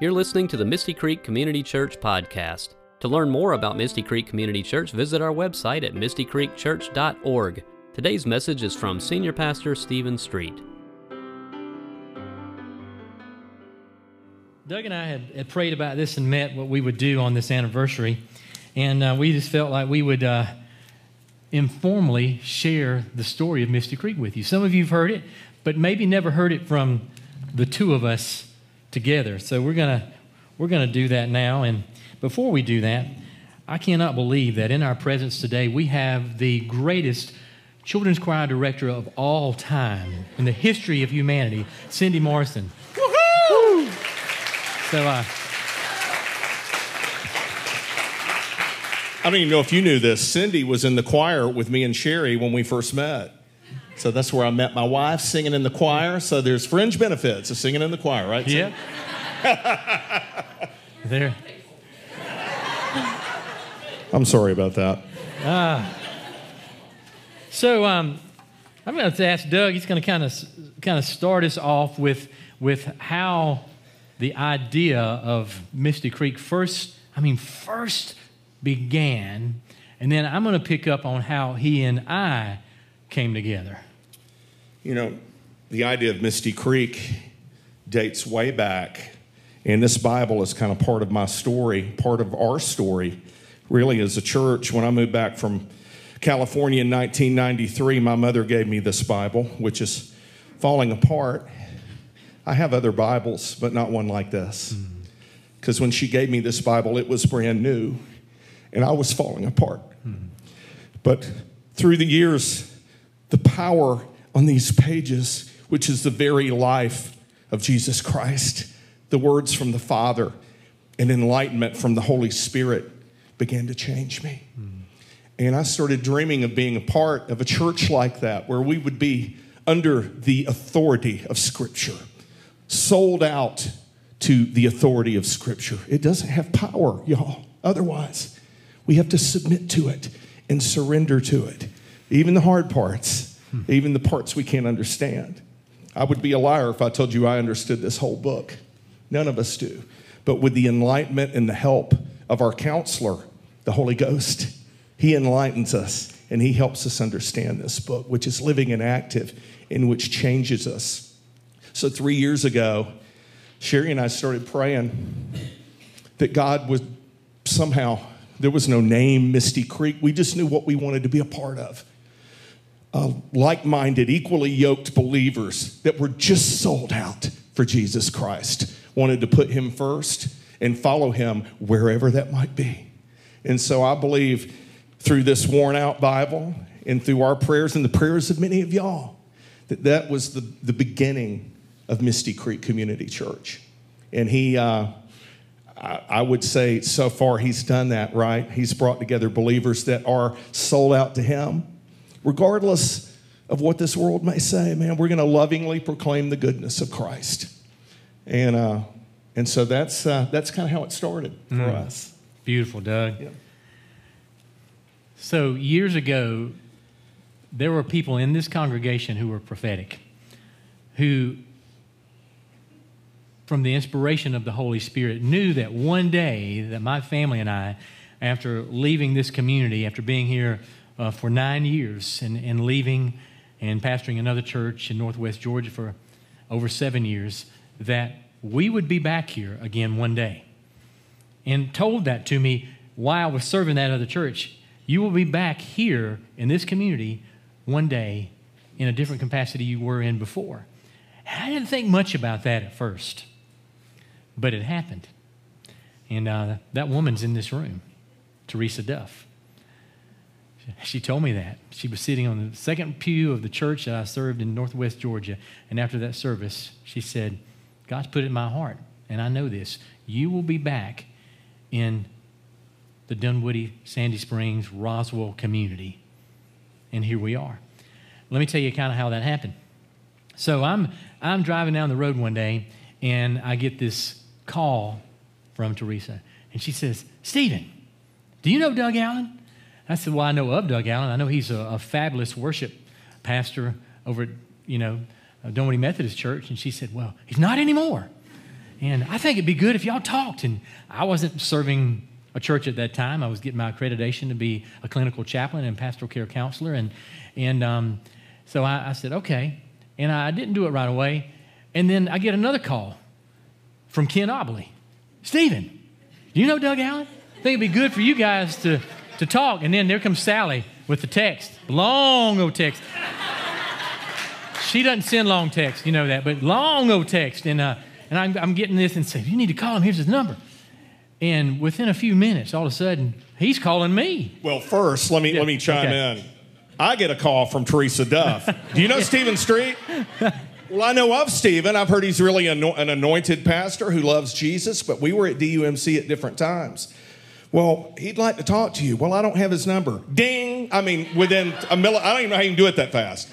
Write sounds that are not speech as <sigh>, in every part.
You're listening to the Misty Creek Community Church podcast. To learn more about Misty Creek Community Church, visit our website at mistycreekchurch.org. Today's message is from Senior Pastor Stephen Street. Doug and I had, had prayed about this and met what we would do on this anniversary. And uh, we just felt like we would uh, informally share the story of Misty Creek with you. Some of you have heard it, but maybe never heard it from the two of us together. So we're gonna we're gonna do that now. And before we do that, I cannot believe that in our presence today we have the greatest children's choir director of all time in the history of humanity, Cindy Morrison. Woo-hoo! So. Uh, I don't even know if you knew this. Cindy was in the choir with me and Sherry when we first met. So that's where I met my wife singing in the choir. So there's fringe benefits of singing in the choir, right? Yeah. <laughs> there. I'm sorry about that. Ah. So um, I'm going to ask Doug. He's going to kind of kind of start us off with with how the idea of Misty Creek first. I mean, first began, and then I'm going to pick up on how he and I came together. You know, the idea of Misty Creek dates way back, and this Bible is kind of part of my story, part of our story, really, as a church. When I moved back from California in 1993, my mother gave me this Bible, which is falling apart. I have other Bibles, but not one like this. Because when she gave me this Bible, it was brand new, and I was falling apart. Mm-hmm. But through the years, the power on these pages, which is the very life of Jesus Christ, the words from the Father and enlightenment from the Holy Spirit began to change me. And I started dreaming of being a part of a church like that, where we would be under the authority of Scripture, sold out to the authority of Scripture. It doesn't have power, y'all. Otherwise, we have to submit to it and surrender to it, even the hard parts even the parts we can't understand. I would be a liar if I told you I understood this whole book. None of us do. But with the enlightenment and the help of our counselor, the Holy Ghost, He enlightens us and He helps us understand this book, which is living and active, and which changes us. So, three years ago, Sherry and I started praying that God would somehow, there was no name, Misty Creek. We just knew what we wanted to be a part of uh, like minded, equally yoked believers that were just sold out for Jesus Christ, wanted to put him first and follow him wherever that might be. And so I believe through this worn out Bible and through our prayers and the prayers of many of y'all that that was the, the beginning of Misty Creek Community Church. And he, uh, I, I would say so far he's done that, right? He's brought together believers that are sold out to him regardless of what this world may say, man, we're going to lovingly proclaim the goodness of Christ. And, uh, and so that's, uh, that's kind of how it started for mm. us. Beautiful, Doug. Yeah. So, years ago, there were people in this congregation who were prophetic, who, from the inspiration of the Holy Spirit, knew that one day that my family and I, after leaving this community, after being here uh, for nine years and, and leaving and pastoring another church in Northwest Georgia for over seven years, that we would be back here again one day. And told that to me while I was serving that other church. You will be back here in this community one day in a different capacity you were in before. I didn't think much about that at first, but it happened. And uh, that woman's in this room, Teresa Duff. She told me that. She was sitting on the second pew of the church that I served in Northwest Georgia. And after that service, she said, God's put it in my heart, and I know this. You will be back in the Dunwoody, Sandy Springs, Roswell community. And here we are. Let me tell you kind of how that happened. So I'm, I'm driving down the road one day, and I get this call from Teresa. And she says, Stephen, do you know Doug Allen? I said, Well, I know of Doug Allen. I know he's a, a fabulous worship pastor over at, you know, Dunwoody Methodist Church. And she said, Well, he's not anymore. And I think it'd be good if y'all talked. And I wasn't serving a church at that time. I was getting my accreditation to be a clinical chaplain and pastoral care counselor. And, and um, so I, I said, okay. And I didn't do it right away. And then I get another call from Ken Obley. Stephen, do you know Doug Allen? I think it'd be good for you guys to, to talk. And then there comes Sally with the text, long old text. she doesn't send long text, you know that, but long old text. And, uh, and I'm, I'm getting this and saying, you need to call him, here's his number. And within a few minutes, all of a sudden, he's calling me. Well, first, let me Yeah, let me chime okay. in. I get a call from Teresa Duff. <laughs> Do you know Stephen Street? Well, I know of Stephen. I've heard he's really an anointed pastor who loves Jesus, but we were at DUMC at different times. Well, he'd like to talk to you. Well, I don't have his number. Ding! I mean, within a milli, I don't even know how you can do it that fast.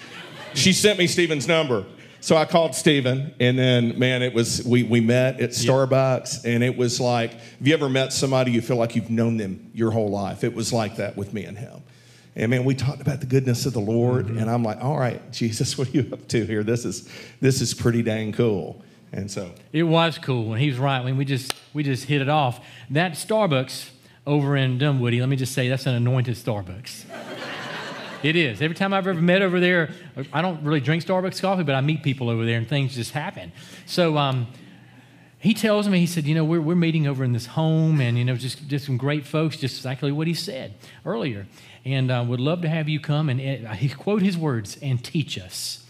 She sent me Stephen's number. So I called Stephen, and then, man, it was, we, we met at Starbucks, and it was like, have you ever met somebody you feel like you've known them your whole life? It was like that with me and him. And man, we talked about the goodness of the Lord, mm-hmm. and I'm like, all right, <laughs> Jesus, what are you up to here? This is, this is pretty dang cool. And so, It was cool, and he was right. I mean, we just we just hit it off. That Starbucks over in Dunwoody, let me just say, that's an anointed Starbucks. <laughs> it is. Every time I've ever met over there, I don't really drink Starbucks coffee, but I meet people over there, and things just happen. So um, he tells me, he said, you know, we're, we're meeting over in this home, and you know, just just some great folks, just exactly what he said earlier, and uh, would love to have you come and uh, he quote his words and teach us.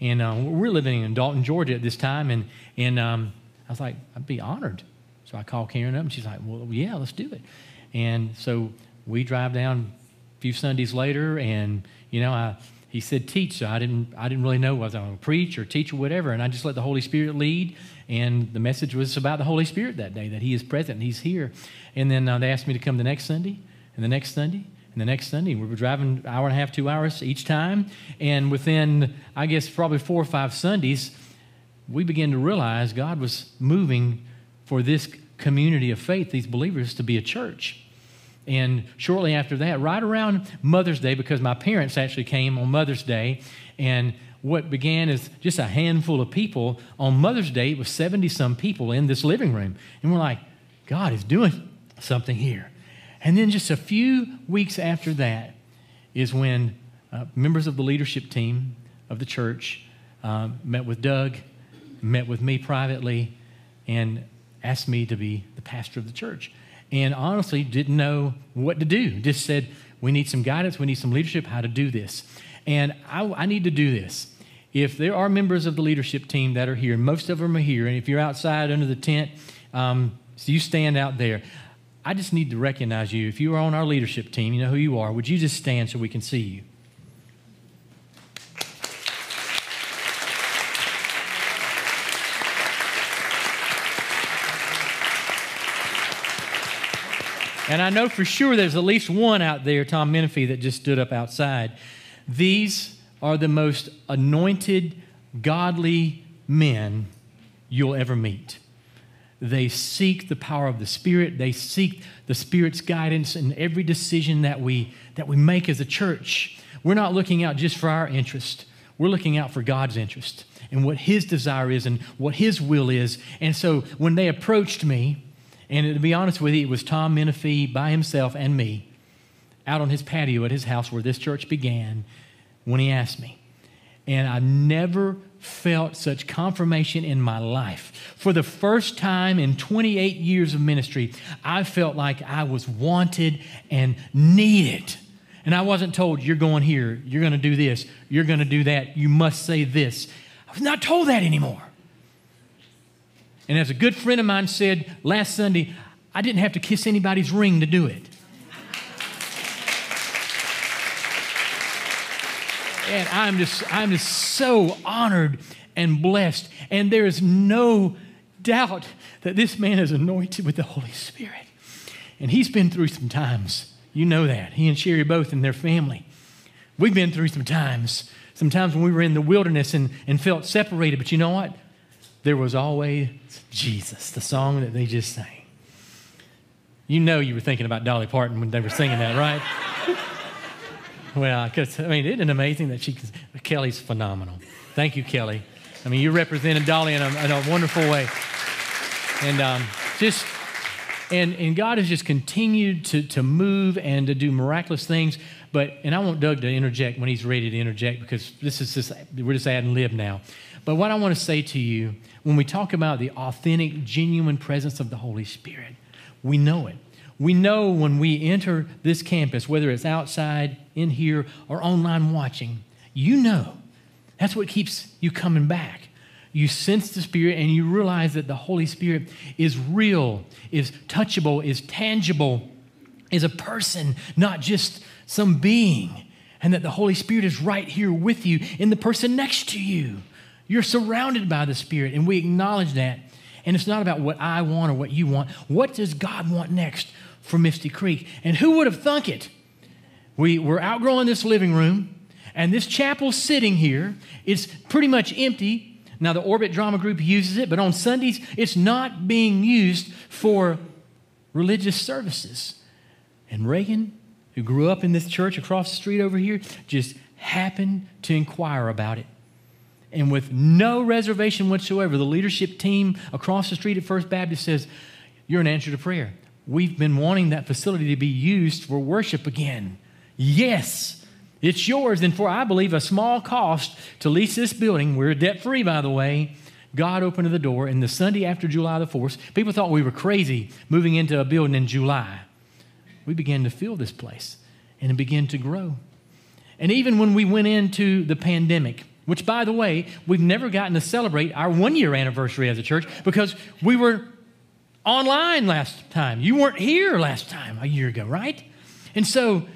And uh, we're living in Dalton, Georgia at this time. And, and um, I was like, I'd be honored. So I called Karen up, and she's like, Well, yeah, let's do it. And so we drive down a few Sundays later, and, you know, I, he said teach. So I didn't, I didn't really know was I was going to preach or teach or whatever. And I just let the Holy Spirit lead. And the message was about the Holy Spirit that day, that He is present and He's here. And then uh, they asked me to come the next Sunday, and the next Sunday, and the next Sunday. We were driving an hour and a half, two hours each time. And within, I guess, probably four or five Sundays, we began to realize God was moving for this community of faith, these believers, to be a church. And shortly after that, right around Mother's Day, because my parents actually came on Mother's Day, and what began as just a handful of people, on Mother's Day, it was 70 some people in this living room. And we're like, God is doing something here. And then just a few weeks after that is when uh, members of the leadership team of the church uh, met with Doug, met with me privately, and asked me to be the pastor of the church. And honestly, didn't know what to do. Just said, we need some guidance, we need some leadership, how to do this. And I, I need to do this. If there are members of the leadership team that are here, most of them are here, and if you're outside under the tent, um, so you stand out there. I just need to recognize you. If you are on our leadership team, you know who you are. Would you just stand so we can see you? And I know for sure there's at least one out there, Tom Menifee, that just stood up outside. These are the most anointed, godly men you'll ever meet. They seek the power of the Spirit. They seek the Spirit's guidance in every decision that we, that we make as a church. We're not looking out just for our interest, we're looking out for God's interest and what His desire is and what His will is. And so when they approached me, and to be honest with you, it was Tom Menifee by himself and me out on his patio at his house where this church began when he asked me. And I never felt such confirmation in my life. For the first time in 28 years of ministry, I felt like I was wanted and needed. And I wasn't told, you're going here, you're going to do this, you're going to do that, you must say this. I was not told that anymore. And as a good friend of mine said last Sunday, I didn't have to kiss anybody's ring to do it. And I'm just, I'm just so honored and blessed. And there is no doubt that this man is anointed with the Holy Spirit. And he's been through some times. You know that. He and Sherry both and their family. We've been through some times. Sometimes when we were in the wilderness and, and felt separated. But you know what? There was always Jesus, the song that they just sang. You know you were thinking about Dolly Parton when they were singing that, right? <laughs> well, because, I mean, isn't it amazing that she, can? Kelly's phenomenal. Thank you, Kelly. I mean, you represented Dolly in a, in a wonderful way. And um, just, and, and God has just continued to, to move and to do miraculous things. But, and I want Doug to interject when he's ready to interject because this is just, we're just adding lib now. But what I want to say to you, when we talk about the authentic, genuine presence of the Holy Spirit, we know it. We know when we enter this campus, whether it's outside, in here, or online watching, you know. That's what keeps you coming back. You sense the Spirit and you realize that the Holy Spirit is real, is touchable, is tangible, is a person, not just some being. And that the Holy Spirit is right here with you in the person next to you. You're surrounded by the Spirit, and we acknowledge that. And it's not about what I want or what you want. What does God want next for Misty Creek? And who would have thunk it? We, we're outgrowing this living room, and this chapel's sitting here. It's pretty much empty. Now, the Orbit Drama Group uses it, but on Sundays, it's not being used for religious services. And Reagan, who grew up in this church across the street over here, just happened to inquire about it. And with no reservation whatsoever, the leadership team across the street at First Baptist says, You're an answer to prayer. We've been wanting that facility to be used for worship again. Yes, it's yours. And for, I believe, a small cost to lease this building, we're debt free, by the way. God opened the door, and the Sunday after July the 4th, people thought we were crazy moving into a building in July. We began to fill this place, and it began to grow. And even when we went into the pandemic, which, by the way, we've never gotten to celebrate our one year anniversary as a church because we were online last time. You weren't here last time, a year ago, right? And so,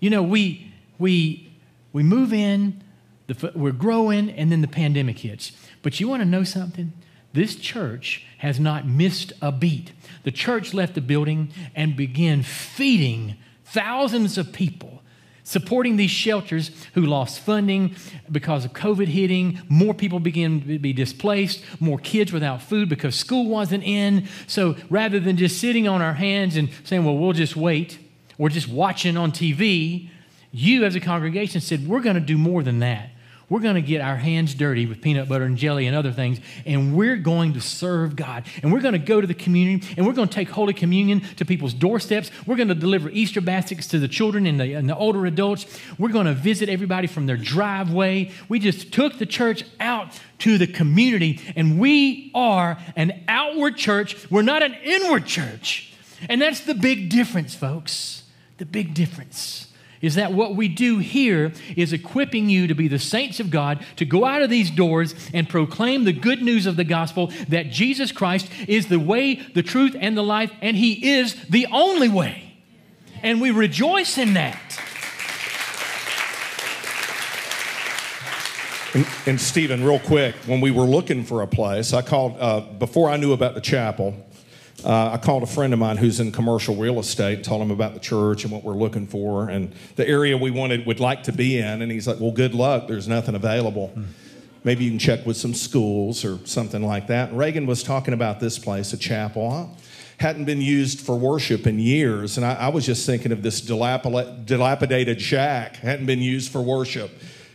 you know, we, we, we move in, the, we're growing, and then the pandemic hits. But you want to know something? This church has not missed a beat. The church left the building and began feeding thousands of people supporting these shelters who lost funding because of COVID hitting. More people began to be displaced, more kids without food because school wasn't in. So rather than just sitting on our hands and saying, well, we'll just wait, or just watching on TV, you as a congregation said, we're going to do more than that. We're going to get our hands dirty with peanut butter and jelly and other things, and we're going to serve God. And we're going to go to the community, and we're going to take Holy Communion to people's doorsteps. We're going to deliver Easter baskets to the children and the, and the older adults. We're going to visit everybody from their driveway. We just took the church out to the community, and we are an outward church. We're not an inward church. And that's the big difference, folks. The big difference is that what we do here is equipping you to be the saints of God, to go out of these doors and proclaim the good news of the gospel that Jesus Christ is the way, the truth, and the life, and He is the only way. And we rejoice in that. And, and Stephen, real quick, when we were looking for a place, I called, uh, before I knew about the chapel, uh, I called a friend of mine who's in commercial real estate, told him about the church and what we're looking for and the area we wanted would like to be in. And he's like, "Well, good luck. There's nothing available. Hmm. Maybe you can check with some schools or something like that." And Reagan was talking about this place, a chapel. Huh? Hadn't been used for worship in years, and I, I was just thinking of this dilapidated shack hadn't been used for worship.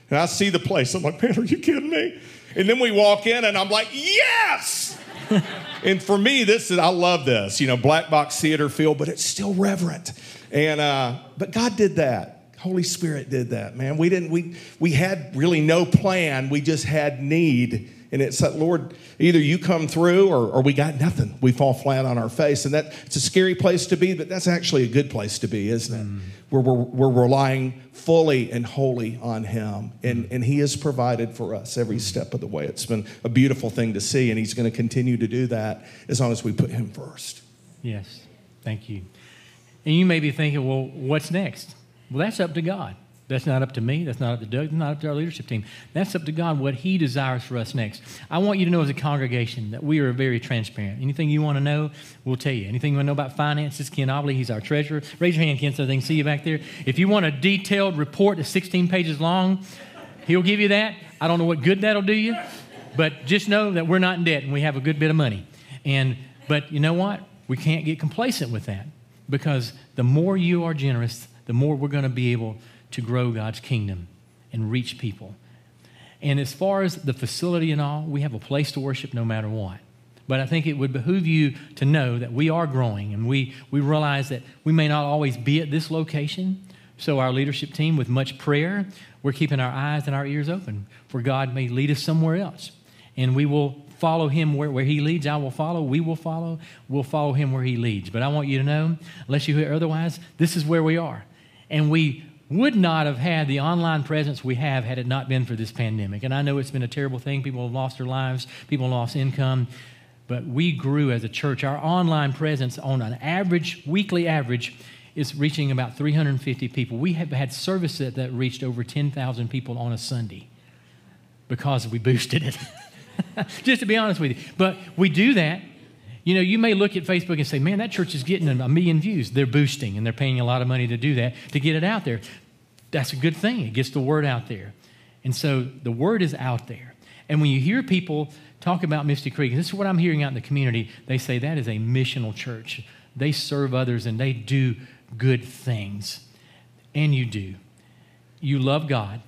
And I see the place. I'm like, man, are you kidding me? And then we walk in, and I'm like, yes. <laughs> and for me, this is, I love this, you know, black box theater feel, but it's still reverent. And, uh, but God did that. Holy Spirit did that, man. We didn't, we, we had really no plan. We just had need. And it's that, Lord, either you come through or, or we got nothing. We fall flat on our face. And that it's a scary place to be, but that's actually a good place to be, isn't it? Mm. Where we're, we're relying fully and wholly on Him. And, mm. and He has provided for us every step of the way. It's been a beautiful thing to see, and He's going to continue to do that as long as we put Him first. Yes, thank you. And you may be thinking, well, what's next? Well, that's up to God. That's not up to me. That's not up to Doug. That's not up to our leadership team. That's up to God, what He desires for us next. I want you to know as a congregation that we are very transparent. Anything you want to know, we'll tell you. Anything you want to know about finances, Ken Obley, he's our treasurer. Raise your hand, Ken, so they can see you back there. If you want a detailed report that's 16 pages long, he'll give you that. I don't know what good that'll do you, but just know that we're not in debt and we have a good bit of money. And but you know what? We can't get complacent with that because the more you are generous, the more we're going to be able to grow God's kingdom and reach people. And as far as the facility and all, we have a place to worship no matter what. But I think it would behoove you to know that we are growing and we, we realize that we may not always be at this location. So, our leadership team, with much prayer, we're keeping our eyes and our ears open for God may lead us somewhere else. And we will follow him where, where he leads. I will follow. We will follow. We'll follow him where he leads. But I want you to know, unless you hear otherwise, this is where we are. And we would not have had the online presence we have had it not been for this pandemic. And I know it's been a terrible thing. People have lost their lives, people lost income. But we grew as a church. Our online presence, on an average, weekly average, is reaching about 350 people. We have had services that reached over 10,000 people on a Sunday because we boosted it. <laughs> Just to be honest with you. But we do that. You know, you may look at Facebook and say, man, that church is getting a million views. They're boosting and they're paying a lot of money to do that, to get it out there. That's a good thing. It gets the word out there. And so the word is out there. And when you hear people talk about Misty Creek, this is what I'm hearing out in the community, they say that is a missional church. They serve others and they do good things. And you do. You love God,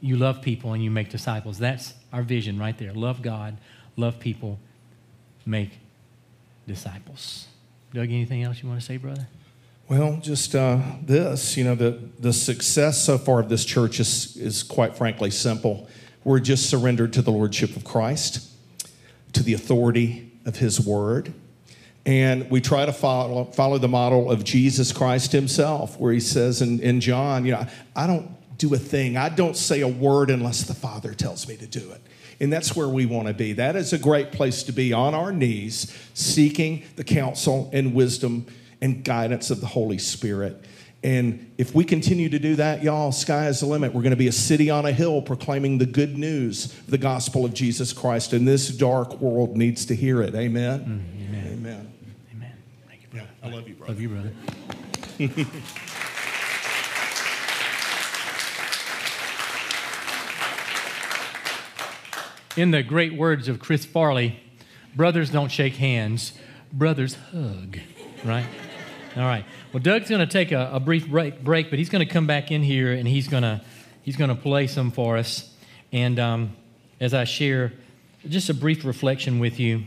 you love people, and you make disciples. That's our vision right there. Love God, love people, make disciples. Doug, anything else you want to say, brother? Well, just uh, this, you know, the, the success so far of this church is, is quite frankly simple. We're just surrendered to the Lordship of Christ, to the authority of His Word. And we try to follow, follow the model of Jesus Christ Himself, where He says in, in John, you know, I don't do a thing, I don't say a word unless the Father tells me to do it. And that's where we want to be. That is a great place to be on our knees, seeking the counsel and wisdom and guidance of the Holy Spirit. And if we continue to do that, y'all, sky is the limit. We're going to be a city on a hill proclaiming the good news, the gospel of Jesus Christ. And this dark world needs to hear it. Amen. Mm, amen. Amen. Amen. Thank you, brother. I love you, brother. Love you, brother. <laughs> In the great words of Chris Farley, brothers don't shake hands, brothers hug, right? All right. Well, Doug's going to take a, a brief break, break, but he's going to come back in here and he's going to he's going to play some for us. And um, as I share just a brief reflection with you,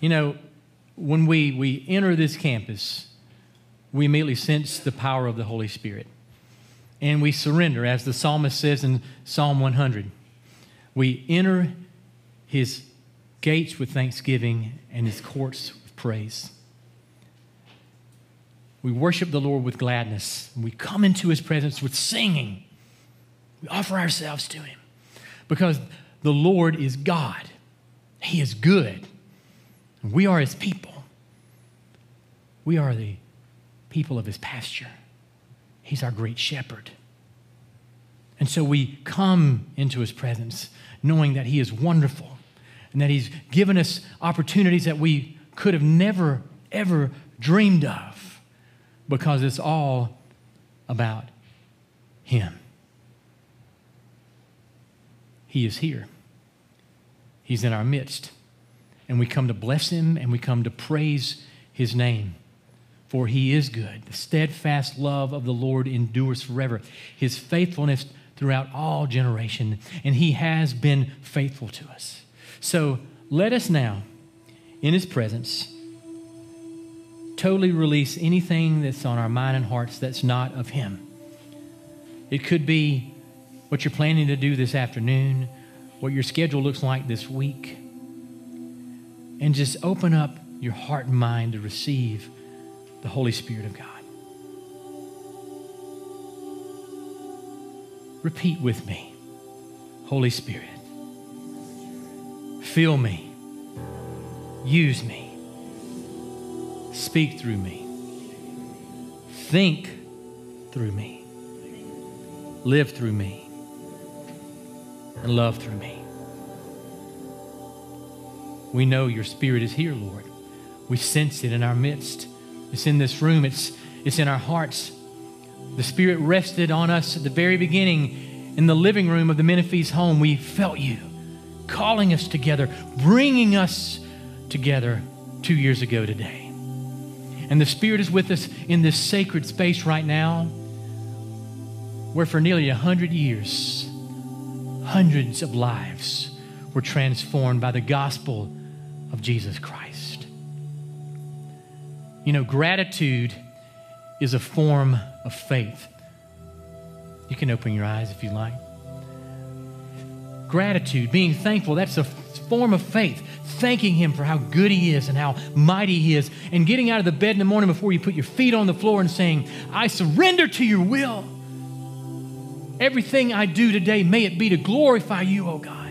you know, when we we enter this campus, we immediately sense the power of the Holy Spirit, and we surrender, as the psalmist says in Psalm 100. We enter his gates with thanksgiving and his courts with praise. We worship the Lord with gladness. We come into his presence with singing. We offer ourselves to him because the Lord is God. He is good. We are his people. We are the people of his pasture. He's our great shepherd. And so we come into his presence knowing that he is wonderful and that he's given us opportunities that we could have never, ever dreamed of because it's all about him. He is here, he's in our midst. And we come to bless him and we come to praise his name. For he is good. The steadfast love of the Lord endures forever. His faithfulness throughout all generation, and he has been faithful to us. So let us now, in his presence, totally release anything that's on our mind and hearts that's not of him. It could be what you're planning to do this afternoon, what your schedule looks like this week. And just open up your heart and mind to receive the Holy Spirit of God. Repeat with me Holy Spirit, fill me, use me, speak through me, think through me, live through me, and love through me. We know your Spirit is here, Lord. We sense it in our midst. It's in this room, it's, it's in our hearts. The Spirit rested on us at the very beginning in the living room of the Menifees home. We felt you calling us together, bringing us together two years ago today. And the Spirit is with us in this sacred space right now, where for nearly a hundred years, hundreds of lives were transformed by the gospel of Jesus Christ. You know, gratitude is a form of faith. You can open your eyes if you like. Gratitude, being thankful, that's a form of faith. Thanking Him for how good He is and how mighty He is. And getting out of the bed in the morning before you put your feet on the floor and saying, I surrender to your will. Everything I do today, may it be to glorify you, oh God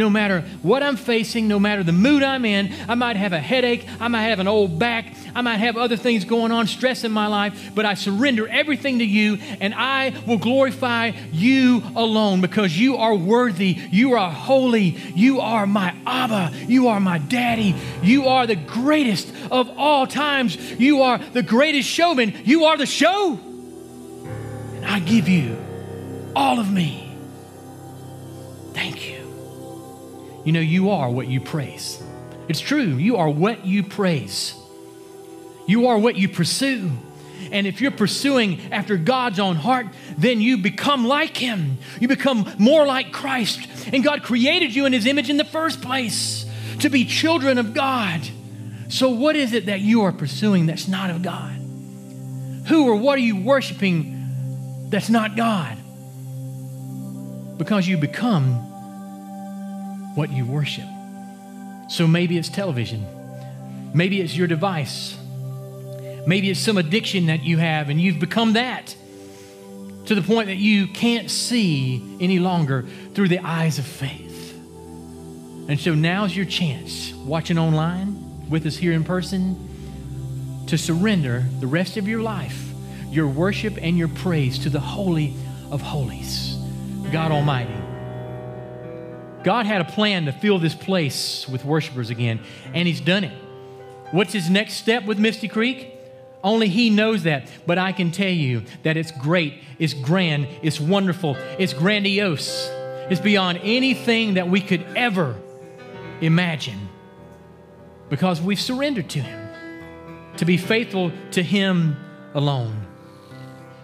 no matter what I'm facing, no matter the mood I'm in. I might have a headache, I might have an old back, I might have other things going on, stress in my life, but I surrender everything to you and I will glorify you alone because you are worthy, you are holy, you are my Abba, you are my daddy, you are the greatest of all times, you are the greatest showman, you are the show. And I give you all of me. Thank you. You know, you are what you praise. It's true. You are what you praise. You are what you pursue. And if you're pursuing after God's own heart, then you become like Him. You become more like Christ. And God created you in His image in the first place to be children of God. So, what is it that you are pursuing that's not of God? Who or what are you worshiping that's not God? Because you become what you worship. So maybe it's television, maybe it's your device, maybe it's some addiction that you have and you've become that to the point that you can't see any longer through the eyes of faith. And so now's your chance, watching online with us here in person, to surrender the rest of your life, your worship and your praise to the Holy of Holies, God Almighty. God had a plan to fill this place with worshipers again, and He's done it. What's His next step with Misty Creek? Only He knows that. But I can tell you that it's great, it's grand, it's wonderful, it's grandiose. It's beyond anything that we could ever imagine because we've surrendered to Him to be faithful to Him alone.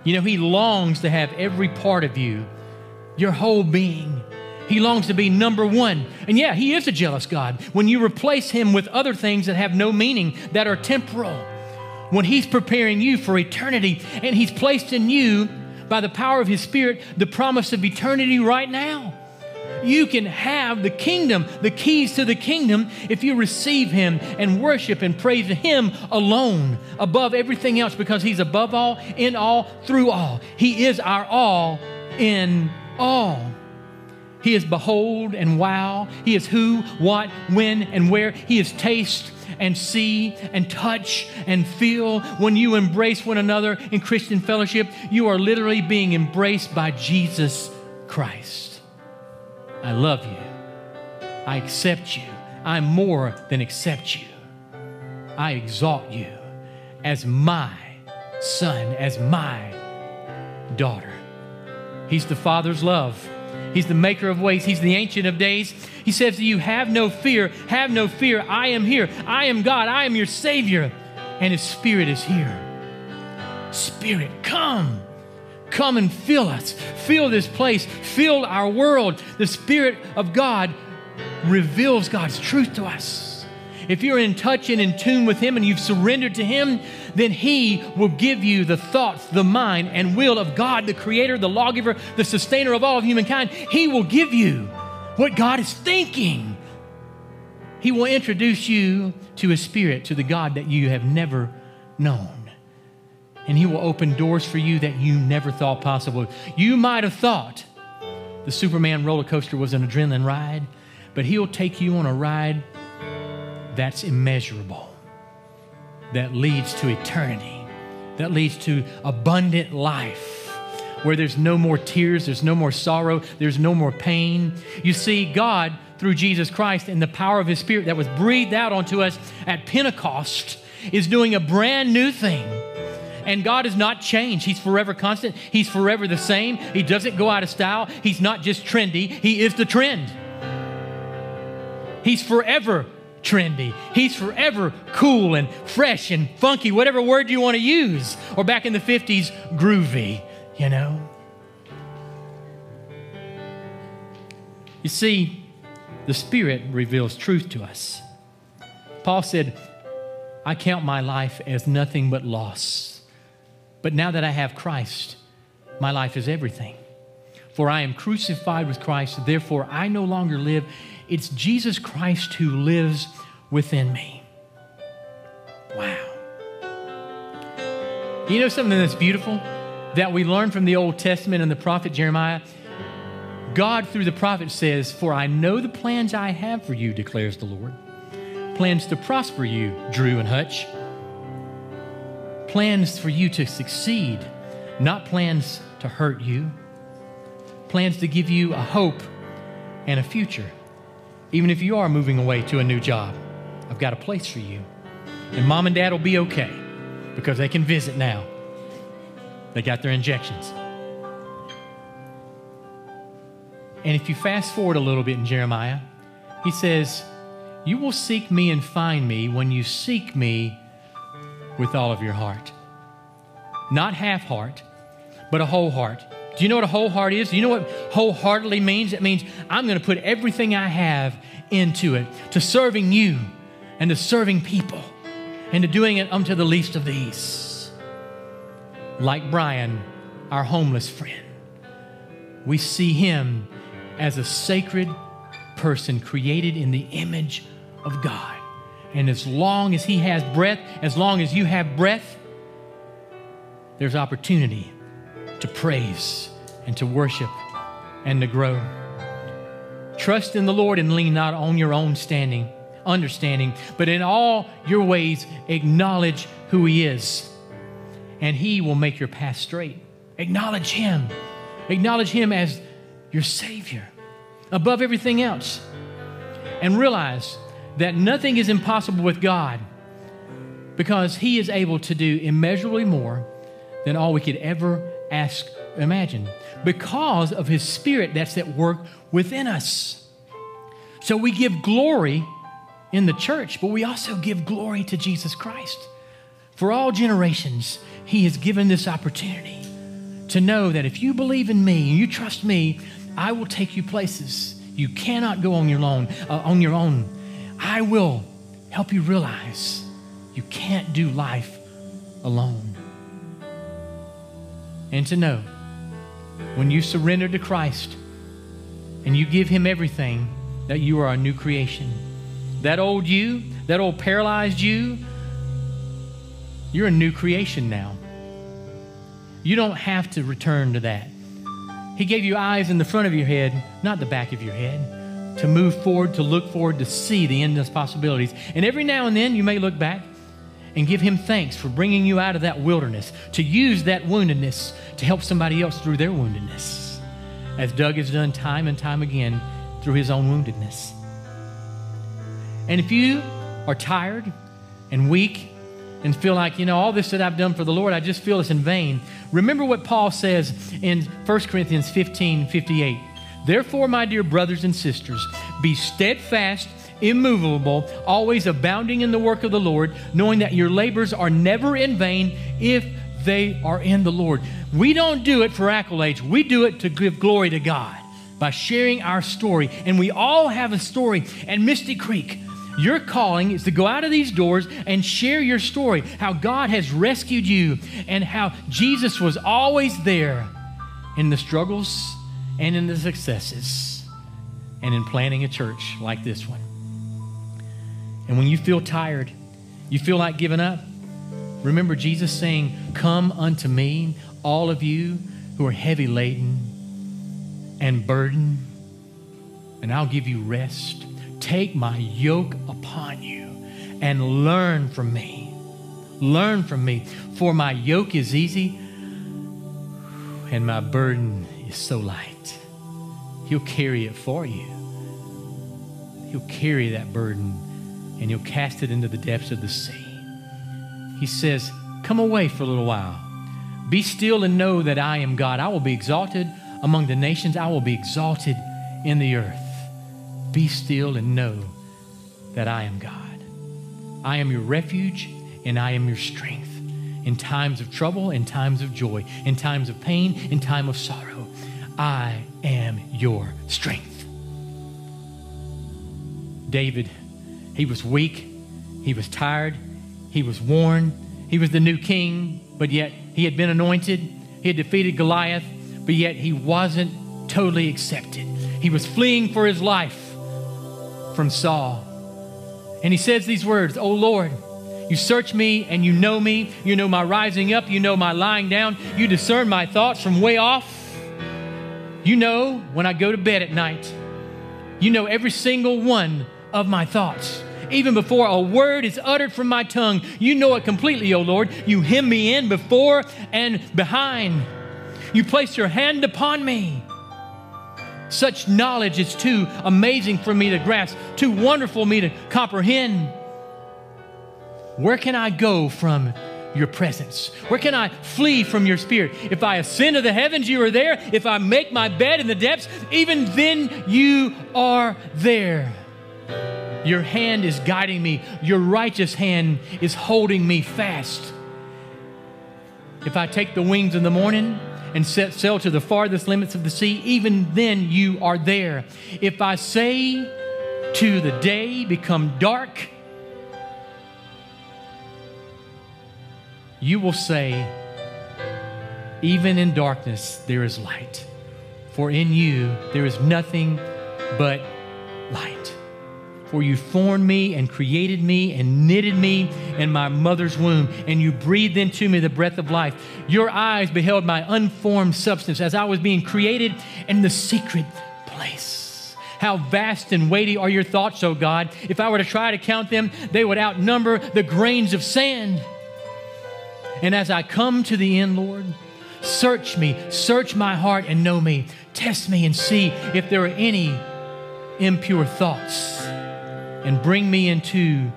You know, He longs to have every part of you, your whole being he longs to be number one. And yeah, He is a jealous God. When you replace Him with other things that have no meaning, that are temporal, when He's preparing you for eternity and He's placed in you, by the power of His Spirit, the promise of eternity right now. You can have the kingdom, the keys to the kingdom, if you receive Him and worship and praise Him alone above everything else because He's above all, in all, through all. He is our all in all. He is behold and wow. He is who, what, when, and where. He is taste and see and touch and feel. When you embrace one another in Christian fellowship, you are literally being embraced by Jesus Christ. I love you. I accept you. I more than accept you. I exalt you as my son, as my daughter. He's the Father's love He's the maker of ways. He's the ancient of days. He says to you, Have no fear. Have no fear. I am here. I am God. I am your Savior. And His Spirit is here. Spirit, come. Come and fill us. Fill this place. Fill our world. The Spirit of God reveals God's truth to us. If you're in touch and in tune with Him and you've surrendered to Him, then He will give you the thoughts, the mind, and will of God, the Creator, the lawgiver, the sustainer of all of humankind. He will give you what God is thinking. He will introduce you to a spirit, to the God that you have never known. And He will open doors for you that you never thought possible. You might have thought the Superman roller coaster was an adrenaline ride, but He'll take you on a ride that's immeasurable, that leads to eternity, that leads to abundant life, where there's no more tears, there's no more sorrow, there's no more pain. You see, God, through Jesus Christ and the power of His Spirit that was breathed out onto us at Pentecost, is doing a brand new thing. And God has not changed. He's forever constant. He's forever the same. He doesn't go out of style. He's not just trendy, He is the trend. He's forever trendy. He's forever cool and fresh and funky, whatever word you want to use. Or back in the 50s, groovy, you know? You see, the Spirit reveals truth to us. Paul said, I count my life as nothing but loss. But now that I have Christ, my life is everything. For I am crucified with Christ, therefore I no longer live. It's Jesus Christ who lives within me. Wow. You know something that's beautiful that we learn from the Old Testament and the prophet Jeremiah? God, through the prophet, says, For I know the plans I have for you, declares the Lord. Plans to prosper you, Drew and Hutch. Plans for you to succeed, not plans to hurt you. Plans to give you a hope and a future. Even if you are moving away to a new job, I've got a place for you. And mom and dad will be okay because they can visit now. They got their injections. And if you fast forward a little bit in Jeremiah, he says, You will seek me and find me when you seek me with all of your heart. Not half heart, but a whole heart. Do you know what a whole heart is? Do you know what wholeheartedly means? It means I'm going to put everything I have into it, to serving you and to serving people and to doing it unto the least of these. Like Brian, our homeless friend, we see him as a sacred person created in the image of God. And as long as He has breath, as long as you have breath, there's opportunity to praise and to worship and to grow. Trust in the Lord and lean not on your own standing, understanding, but in all your ways acknowledge who He is, and He will make your path straight. Acknowledge Him. Acknowledge Him as your Savior above everything else. And realize that nothing is impossible with God because He is able to do immeasurably more than all we could ever ask, imagine, because of His Spirit that's at work within us. So we give glory in the church, but we also give glory to Jesus Christ. For all generations, He has given this opportunity to know that if you believe in me and you trust me, I will take you places you cannot go on your own. Uh, on your own, I will help you realize you can't do life alone. And to know when you surrender to Christ and you give Him everything, that you are a new creation. That old you, that old paralyzed you, you're a new creation now. You don't have to return to that. He gave you eyes in the front of your head, not the back of your head, to move forward, to look forward, to see the endless possibilities. And every now and then you may look back and give Him thanks for bringing you out of that wilderness, to use that woundedness to help somebody else through their woundedness, as Doug has done time and time again through his own woundedness. And if you are tired and weak and feel like, you know, all this that I've done for the Lord, I just feel it's in vain. Remember what Paul says in 1 Corinthians 15 58. Therefore, my dear brothers and sisters, be steadfast, immovable, always abounding in the work of the Lord, knowing that your labors are never in vain if they are in the Lord. We don't do it for accolades, we do it to give glory to God by sharing our story. And we all have a story. And Misty Creek, your calling is to go out of these doors and share your story how God has rescued you and how Jesus was always there in the struggles and in the successes and in planning a church like this one. And when you feel tired, you feel like giving up, remember Jesus saying, Come unto me, all of you who are heavy laden and burdened, and I'll give you rest. Take my yoke upon you and learn from me. Learn from me, for my yoke is easy and my burden is so light. He'll carry it for you. He'll carry that burden and he'll cast it into the depths of the sea. He says, Come away for a little while. Be still and know that I am God. I will be exalted among the nations, I will be exalted in the earth. Be still and know that I am God. I am your refuge and I am your strength. In times of trouble, in times of joy, in times of pain, in time of sorrow, I am your strength. David, he was weak, he was tired, he was worn, he was the new king, but yet he had been anointed, he had defeated Goliath, but yet he wasn't totally accepted. He was fleeing for his life from Saul. And he says these words, Oh Lord, you search me and you know me. You know my rising up. You know my lying down. You discern my thoughts from way off. You know when I go to bed at night. You know every single one of my thoughts. Even before a word is uttered from my tongue, you know it completely, O Lord. You hem me in before and behind. You place your hand upon me. Such knowledge is too amazing for me to grasp, too wonderful for me to comprehend. Where can I go from your presence? Where can I flee from your spirit? If I ascend to the heavens, you are there. If I make my bed in the depths, even then you are there. Your hand is guiding me, your righteous hand is holding me fast. If I take the wings in the morning, and set sail to the farthest limits of the sea, even then you are there. If I say to the day, become dark, you will say, even in darkness there is light. For in you there is nothing but light. For you formed me and created me and knitted me in my mother's womb, and you breathed into me the breath of life. Your eyes beheld my unformed substance as I was being created in the secret place. How vast and weighty are your thoughts, O God. If I were to try to count them, they would outnumber the grains of sand. And as I come to the end, Lord, search me, search my heart and know me. Test me and see if there are any impure thoughts and bring me into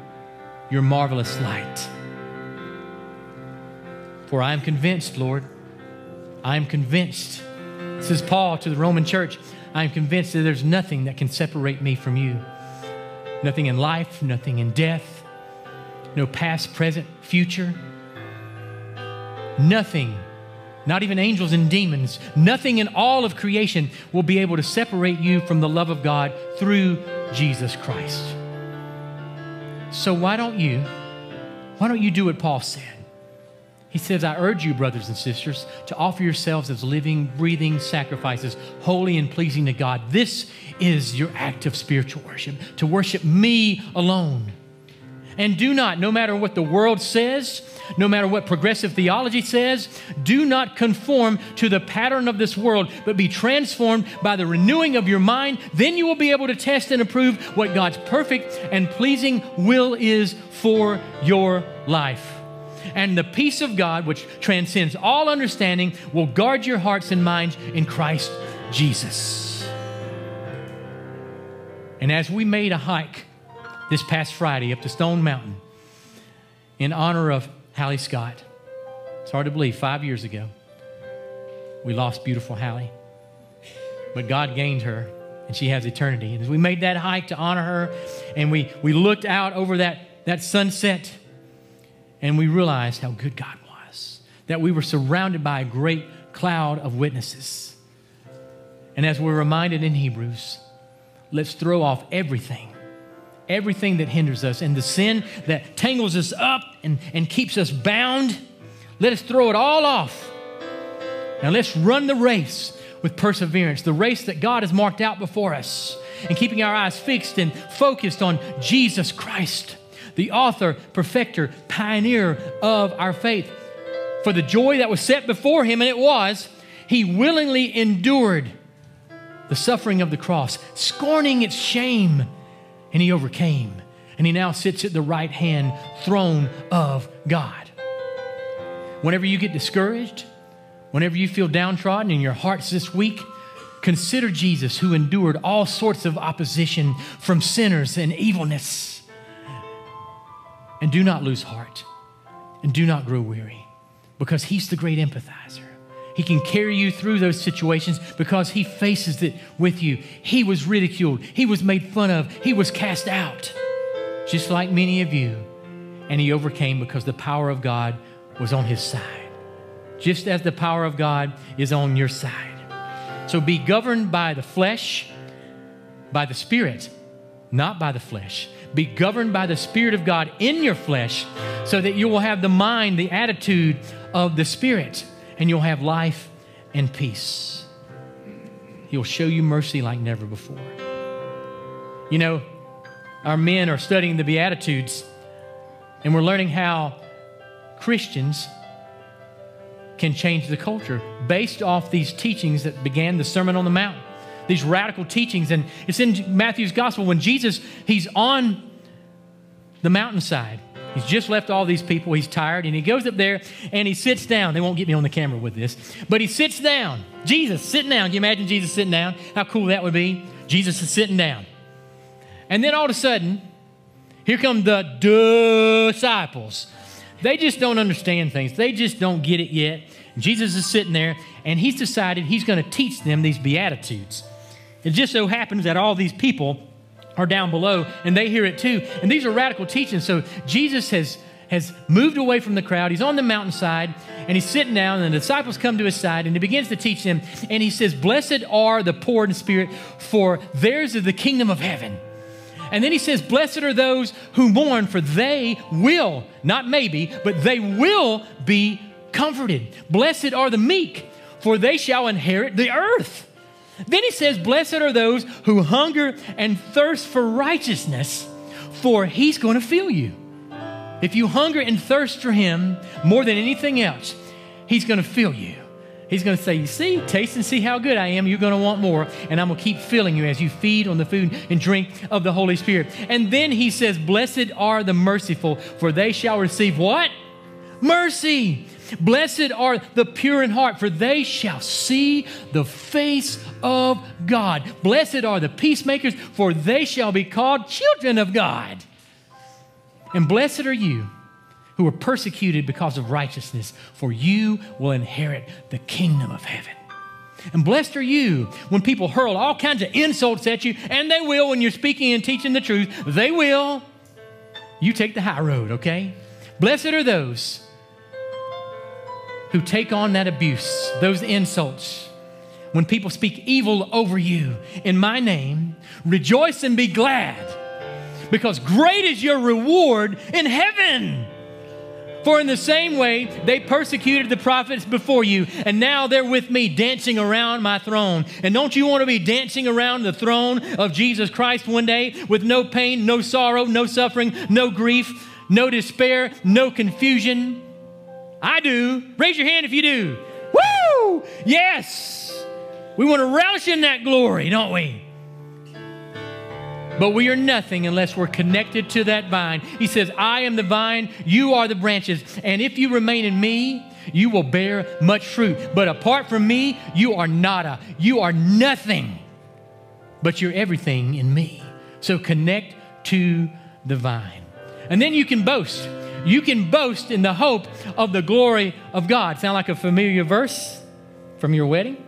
your marvelous light. For I am convinced, Lord, I am convinced. Is Paul to the Roman church. I am convinced that there's nothing that can separate me from you. Nothing in life, nothing in death, no past, present, future Nothing, not even angels and demons, nothing in all of creation will be able to separate you from the love of God through Jesus Christ. So why don't you, why don't you do what Paul said? He says, I urge you, brothers and sisters, to offer yourselves as living, breathing sacrifices, holy and pleasing to God. This is your act of spiritual worship, to worship me alone. And do not, no matter what the world says, no matter what progressive theology says, do not conform to the pattern of this world, but be transformed by the renewing of your mind. Then you will be able to test and approve what God's perfect and pleasing will is for your life. And the peace of God, which transcends all understanding, will guard your hearts and minds in Christ Jesus. And as we made a hike this past Friday up to Stone Mountain in honor of Hallie Scott. It's hard to believe, five years ago, we lost beautiful Hallie. But God gained her, and she has eternity. And as we made that hike to honor her, and we, we looked out over that, that sunset, and we realized how good God was, that we were surrounded by a great cloud of witnesses. And as we're reminded in Hebrews, let's throw off everything everything that hinders us and the sin that tangles us up and, and keeps us bound. Let us throw it all off. Now let's run the race with perseverance, the race that God has marked out before us, and keeping our eyes fixed and focused on Jesus Christ, the author, perfecter, pioneer of our faith. For the joy that was set before him, and it was, he willingly endured the suffering of the cross, scorning its shame and he overcame. And he now sits at the right hand throne of God. Whenever you get discouraged, whenever you feel downtrodden in your hearts this week, consider Jesus who endured all sorts of opposition from sinners and evilness. And do not lose heart and do not grow weary because he's the great empathizer. He can carry you through those situations because He faces it with you. He was ridiculed, He was made fun of, He was cast out, just like many of you. And He overcame because the power of God was on His side, just as the power of God is on your side. So be governed by the flesh, by the Spirit, not by the flesh. Be governed by the Spirit of God in your flesh so that you will have the mind, the attitude of the Spirit, and you'll have life and peace. He'll show you mercy like never before. You know, our men are studying the Beatitudes, and we're learning how Christians can change the culture based off these teachings that began the Sermon on the Mount these radical teachings. And it's in Matthew's gospel when Jesus, he's on the mountainside. He's just left all these people. He's tired. And he goes up there and he sits down. They won't get me on the camera with this. But he sits down. Jesus sitting down. Can you imagine Jesus sitting down? How cool that would be? Jesus is sitting down. And then all of a sudden, here come the disciples. They just don't understand things. They just don't get it yet. Jesus is sitting there and he's decided he's going to teach them these Beatitudes. It just so happens that all these people are down below and they hear it too. And these are radical teachings. So Jesus has, has moved away from the crowd. He's on the mountainside and he's sitting down, and the disciples come to his side and he begins to teach them. And he says, Blessed are the poor in spirit, for theirs is the kingdom of heaven. And then he says, Blessed are those who mourn, for they will, not maybe, but they will be comforted. Blessed are the meek, for they shall inherit the earth. Then he says, Blessed are those who hunger and thirst for righteousness, for he's going to fill you. If you hunger and thirst for him more than anything else, he's going to fill you. He's going to say, You see, taste and see how good I am. You're going to want more. And I'm going to keep filling you as you feed on the food and drink of the Holy Spirit. And then he says, Blessed are the merciful, for they shall receive what? Mercy. Blessed are the pure in heart, for they shall see the face of God. Blessed are the peacemakers, for they shall be called children of God. And blessed are you who are persecuted because of righteousness, for you will inherit the kingdom of heaven. And blessed are you when people hurl all kinds of insults at you, and they will when you're speaking and teaching the truth. They will. You take the high road, okay? Blessed are those who take on that abuse, those insults. When people speak evil over you in my name, rejoice and be glad, because great is your reward in heaven. For in the same way, they persecuted the prophets before you, and now they're with me dancing around my throne. And don't you want to be dancing around the throne of Jesus Christ one day with no pain, no sorrow, no suffering, no grief, no despair, no confusion? I do. Raise your hand if you do. Woo! Yes. We want to relish in that glory, don't we? But we are nothing unless we're connected to that vine. He says, I am the vine, you are the branches. And if you remain in me, you will bear much fruit. But apart from me, you are nada. You are nothing. But you're everything in me. So connect to the vine. And then you can boast. You can boast in the hope of the glory of God. Sound like a familiar verse from your wedding?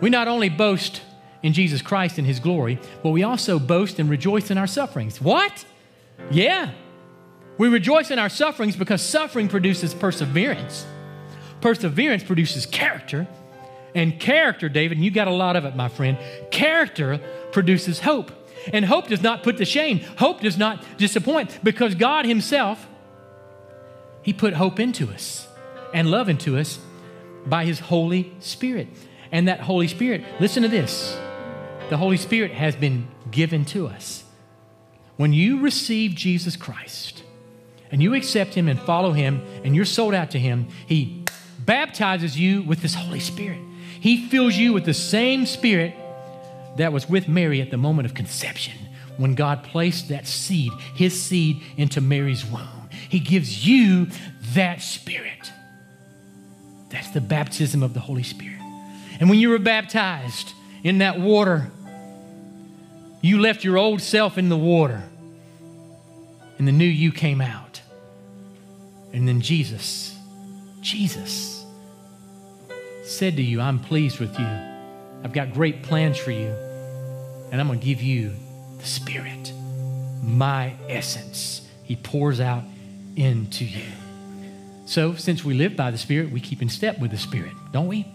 We not only boast in Jesus Christ and his glory, but we also boast and rejoice in our sufferings. What? Yeah. We rejoice in our sufferings because suffering produces perseverance. Perseverance produces character. And character, David, and you got a lot of it, my friend, character produces hope. And hope does not put to shame. Hope does not disappoint because God Himself, He put hope into us and love into us by His Holy Spirit. And that Holy Spirit, listen to this the Holy Spirit has been given to us. When you receive Jesus Christ and you accept Him and follow Him and you're sold out to Him, He baptizes you with this Holy Spirit. He fills you with the same Spirit that was with Mary at the moment of conception when God placed that seed, his seed, into Mary's womb. He gives you that spirit. That's the baptism of the Holy Spirit. And when you were baptized in that water, you left your old self in the water, and the new you came out. And then Jesus, Jesus said to you, I'm pleased with you. I've got great plans for you, and I'm going to give you the Spirit, my essence. He pours out into you. So, since we live by the Spirit, we keep in step with the Spirit, don't we?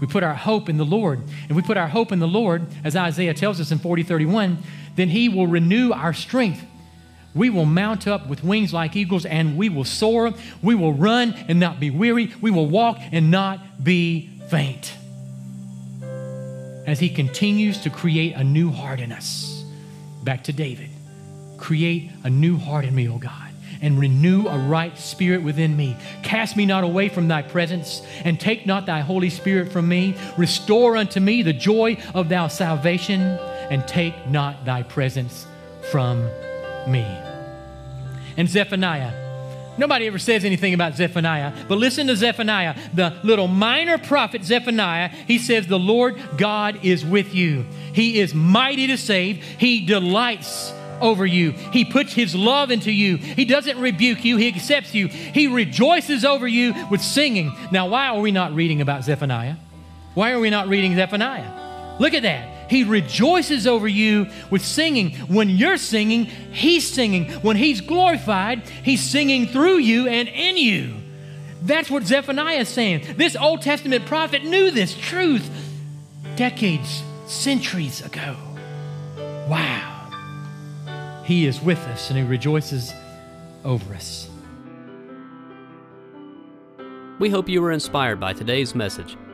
We put our hope in the Lord. And we put our hope in the Lord, as Isaiah tells us in 40 31, then He will renew our strength. We will mount up with wings like eagles and we will soar. We will run and not be weary. We will walk and not be faint. As He continues to create a new heart in us. Back to David. Create a new heart in me, O God and renew a right spirit within me. Cast me not away from thy presence, and take not thy Holy Spirit from me. Restore unto me the joy of thy salvation, and take not thy presence from me. And Zephaniah. Nobody ever says anything about Zephaniah, but listen to Zephaniah, the little minor prophet Zephaniah. He says, The Lord God is with you. He is mighty to save. He delights over you. He puts His love into you. He doesn't rebuke you, He accepts you. He rejoices over you with singing. Now, why are we not reading about Zephaniah? Why are we not reading Zephaniah? Look at that. He rejoices over you with singing. When you're singing, He's singing. When He's glorified, He's singing through you and in you. That's what Zephaniah is saying. This Old Testament prophet knew this truth decades, centuries ago. Wow. He is with us and He rejoices over us. We hope you were inspired by today's message.